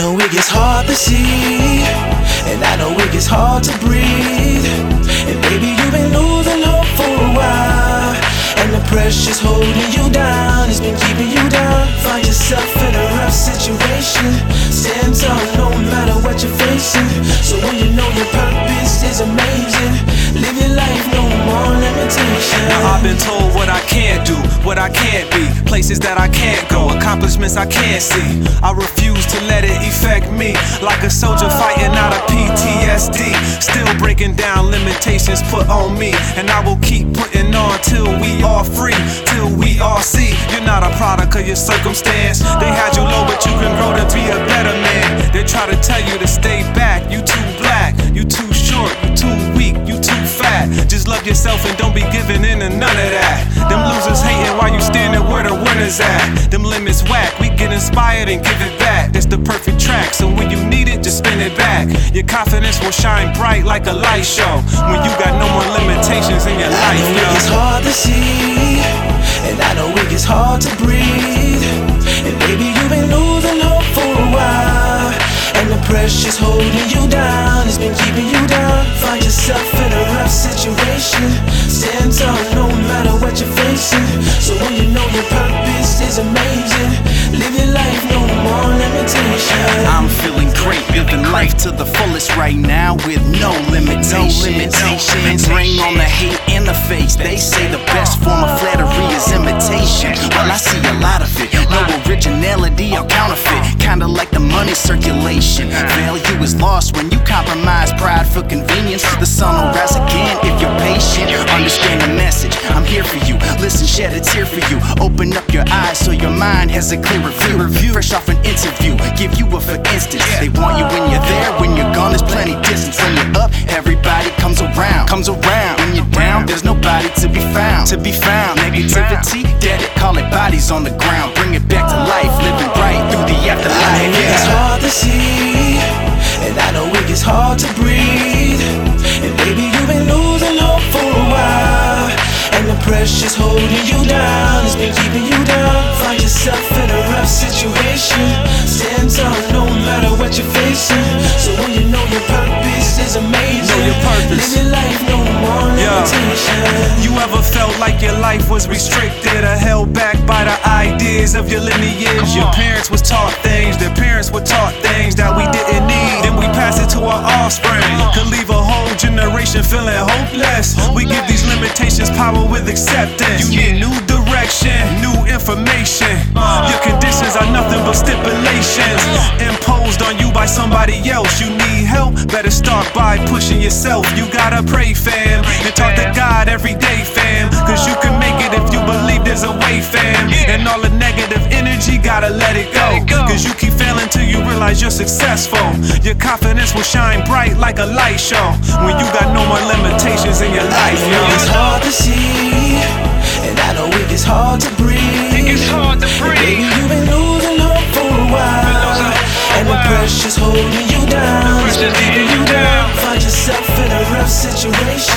it gets hard to see, and I know it gets hard to breathe. And baby, you've been losing hope for a while, and the pressure's holding you down. It's been keeping you down. Find yourself in a rough situation. Stand tall no matter what you're facing. So when you know your purpose is amazing, live your life, no more limitation. Now I've been told what I can't be, places that I can't go, accomplishments I can't see. I refuse to let it affect me, like a soldier fighting out of PTSD. Still breaking down limitations put on me, and I will keep putting on till we are free, till we all see you're not a product of your circumstance. They had you low, but you can grow to be a better man. They try to tell you to stay back, the winners at. Them limits whack, we get inspired and give it back. It's the perfect track, so when you need it, just spin it back. Your confidence will shine bright like a light show when you got no more limitations in your I life, know yo. gets hard to see, and I know it gets hard to breathe. And baby, you've been losing hope for a while, and the pressure's holding you down. It's been to the fullest right now with no limitations. Bring on the hate in the face. They say the best form of flattery is imitation. Well, I see a lot of it. No originality or money circulation. Value is lost when you compromise pride for convenience. The sun will rise again if you're patient. Understand the message. I'm here for you. Listen, shed a tear for you. Open up your eyes so your mind has a clearer view. Fresh off an interview, give you a for instance. They want you when you're there. When you're gone, there's plenty distance. When you're up, everybody comes around. Comes around. When you're down, there's nobody to be found. To be found. Negativity, dead it. Call it bodies on the ground. Bring it back I know it gets hard to breathe. And baby, you've been losing hope for a while, and the pressure's holding you down. It's been keeping you down. Find yourself in a rough situation. Stand tall no matter what you're facing. So when you know your purpose is amazing, Know your purpose. live your life, no more Yeah. limitations. You ever felt like your life was restricted or held back by the ideas of your lineage? Your parents was taught things, their parents were taught offspring. Could leave a whole generation feeling hopeless. We give these limitations power with acceptance. You need new direction, new information. Your conditions are nothing but stipulations imposed on you by somebody else. You need help, better start by pushing yourself. You gotta pray, fam, and talk to God every day, fam. Cause you can successful. Your confidence will shine bright like a light show when you got no more limitations in your life, I know it's hard to see, and I know it gets hard to breathe. It gets hard to breathe. Baby, you've been losing hope for a while, and the pressure's holding you down. It's been you down. Find yourself in a rough situation.